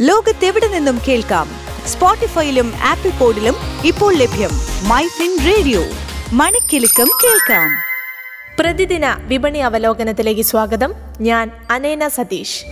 ലോകത്തെവിടെ നിന്നും കേൾക്കാം? സ്പോട്ടിഫൈയിലും ആപ്പിൾ പോഡിലും ഇപ്പോൾ ലഭ്യം മൈ ഫിൻ റേഡിയോ. മണിക്കെലക്കം കേൾക്കാം. പ്രതിദിന വിപണി അവലോകനത്തിലേക്ക് സ്വാഗതം. ഞാൻ അനേന Satish.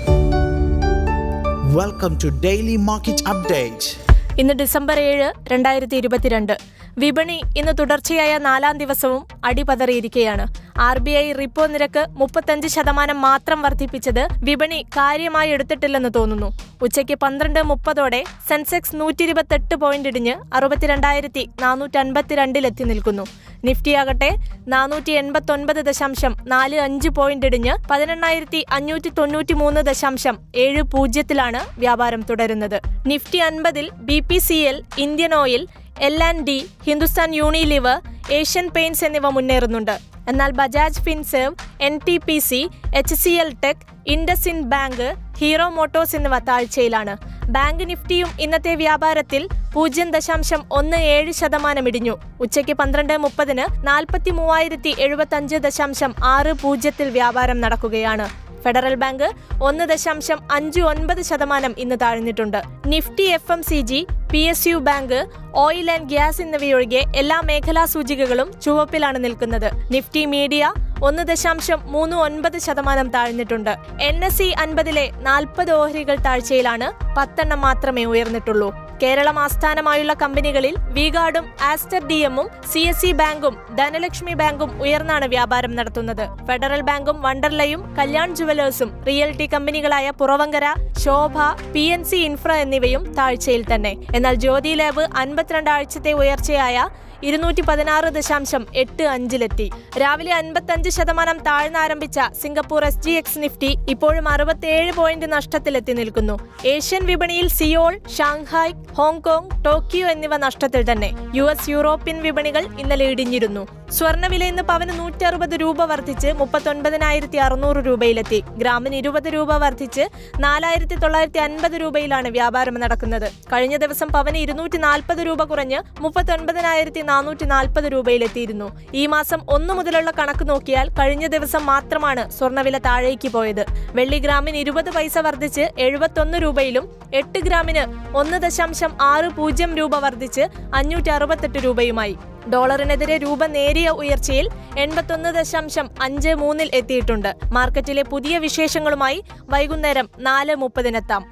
Welcome to daily market update ഇന്ന് ഡിസംബർ ഏഴ് രണ്ടായിരത്തി ഇരുപത്തിരണ്ട്. വിപണി ഇന്ന് തുടർച്ചയായ നാലാം ദിവസവും അടിപതറിയിരിക്കുകയാണ്. ആർ ബി ഐ റിപ്പോ നിരക്ക് മുപ്പത്തഞ്ച് ശതമാനം മാത്രം വർദ്ധിപ്പിച്ചത് വിപണി കാര്യമായി എടുത്തിട്ടില്ലെന്ന് തോന്നുന്നു. ഉച്ചയ്ക്ക് പന്ത്രണ്ട് മുപ്പതോടെ സെൻസെക്സ് നൂറ്റി ഇരുപത്തെട്ട് പോയിന്റ് ഇടിഞ്ഞ് അറുപത്തിരണ്ടായിരത്തി നാനൂറ്റി അൻപത്തിരണ്ടിലെത്തി നിൽക്കുന്നു. നിഫ്റ്റിയാകട്ടെ നാനൂറ്റി എൺപത്തി ഒൻപത് ദശാംശം നാല് അഞ്ച് പോയിന്റ് ഇടിഞ്ഞ് പതിനെണ്ണായിരത്തി അഞ്ഞൂറ്റി തൊണ്ണൂറ്റി മൂന്ന് ദശാംശം ഏഴ് പൂജ്യത്തിലാണ് വ്യാപാരം തുടരുന്നത്. നിഫ്റ്റി അൻപതിൽ B P C L Indian Oil L and T Hindustan Unilever Asian Paints എന്നിവ മുന്നേറുന്നുണ്ട്. എന്നാൽ Bajaj Finserv N T P C H C L Tech IndusInd bank Hero Motors എന്നിവ താഴ്ചയിലാണ്. ബാങ്ക് നിഫ്റ്റിയും ഇന്നത്തെ വ്യാപാരത്തിൽ പൂജ്യം ദശാംശം ഒന്ന് ഏഴ് ശതമാനം ഇടിഞ്ഞു ഉച്ചയ്ക്ക് പന്ത്രണ്ട് മുപ്പതിന് നാൽപ്പത്തി മൂവായിരത്തി എഴുപത്തി അഞ്ച് ദശാംശം ആറ് പൂജ്യത്തിൽ വ്യാപാരം നടക്കുകയാണ്. ഫെഡറൽ ബാങ്ക് ഒന്ന് ദശാംശം അഞ്ച് ഒൻപത് ശതമാനം ഇന്ന് താഴ്ന്നിട്ടുണ്ട്. Nifty F M C G P S U bank oil and gas എന്നിവയൊഴികെ എല്ലാ മേഖലാ സൂചികകളും ചുവപ്പിലാണ് നിൽക്കുന്നത്. നിഫ്റ്റി മീഡിയ ഒന്ന് ദശാംശം മൂന്ന് ഒൻപത് ശതമാനം താഴ്ന്നിട്ടുണ്ട്. എൻ എസ് സി അൻപതിലെ നാൽപ്പത് ഓഹരികൾ താഴ്ചയിലാണ് പത്തെണ്ണം മാത്രമേ ഉയർന്നിട്ടുള്ളൂ. കേരളം ആസ്ഥാനമായുള്ള കമ്പനികളിൽ വിഗാർഡും ആസ്റ്റർ ഡി എമ്മും സി എസ് സി ബാങ്കും ധനലക്ഷ്മി ബാങ്കും ഉയർന്നാണ് വ്യാപാരം നടത്തുന്നത്. ഫെഡറൽ ബാങ്കും വണ്ടർലയും കല്യാൺ ജുവലേഴ്സും realty കമ്പനികളായ Puravankara Sobha P N C Infra എന്നിവയും താഴ്ചയിൽ തന്നെ. എന്നാൽ ജ്യോതി ലാബ് അൻപത്തിരണ്ട് ആഴ്ചത്തെ ഉയർച്ചയായ ഇരുന്നൂറ്റി പതിനാറ് ദശാംശം എട്ട് അഞ്ചിലെത്തി. രാവിലെ അൻപത്തഞ്ച് ശതമാനം താഴ്ന്നാരംഭിച്ച Singapore S G X Nifty ഇപ്പോഴും അറുപത്തിയേഴ് പോയിന്റ് നഷ്ടത്തിലെത്തി നിൽക്കുന്നു. ഏഷ്യൻ വിപണിയിൽ സിയോൾ ഷാങ്ഹായ് ഹോങ്കോങ് ടോക്കിയോ എന്നിവ നഷ്ടത്തിൽ തന്നെ. യു എസ് യൂറോപ്യൻ വിപണികൾ ഇന്നലെ ഇടിഞ്ഞിരുന്നു. സ്വർണവില ഇന്ന് പവന് നൂറ്റി അറുപത് രൂപ വർദ്ധിച്ച് മുപ്പത്തൊൻപതിനായിരത്തി അറുന്നൂറ് രൂപയിലെത്തി. ഗ്രാമിന് ഇരുപത് രൂപ വർദ്ധിച്ച് നാലായിരത്തി തൊള്ളായിരത്തി അൻപത് രൂപയിലാണ് വ്യാപാരം നടക്കുന്നത്. കഴിഞ്ഞ ദിവസം പവന് ഇരുന്നൂറ്റി നാൽപ്പത് രൂപ കുറഞ്ഞ് മുപ്പത്തൊൻപതിനായിരത്തി നാനൂറ്റി നാൽപ്പത് രൂപയിലെത്തിയിരുന്നു. ഈ മാസം ഒന്നു മുതലുള്ള കണക്ക് നോക്കിയാൽ കഴിഞ്ഞ ദിവസം മാത്രമാണ് സ്വർണവില താഴേക്ക് പോയത്. വെള്ളിഗ്രാമിന് ഇരുപത് പൈസ വർദ്ധിച്ച് എഴുപത്തൊന്ന് രൂപയിലും എട്ട് ഗ്രാമിന് ഒന്ന് ദശാംശം ആറ് പൂജ്യം രൂപ വർദ്ധിച്ച് അഞ്ഞൂറ്റി അറുപത്തെട്ട് രൂപയുമായി. ഡോളറിനെതിരെ രൂപ നേരിയ ഉയർച്ചയിൽ എൺപത്തൊന്ന് ദശാംശം അഞ്ച് മൂന്നിൽ എത്തിയിട്ടുണ്ട്. മാർക്കറ്റിലെ പുതിയ വിശേഷങ്ങളുമായി വൈകുന്നേരം നാല് മുപ്പതിനെത്താം.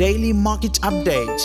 Daily market Update.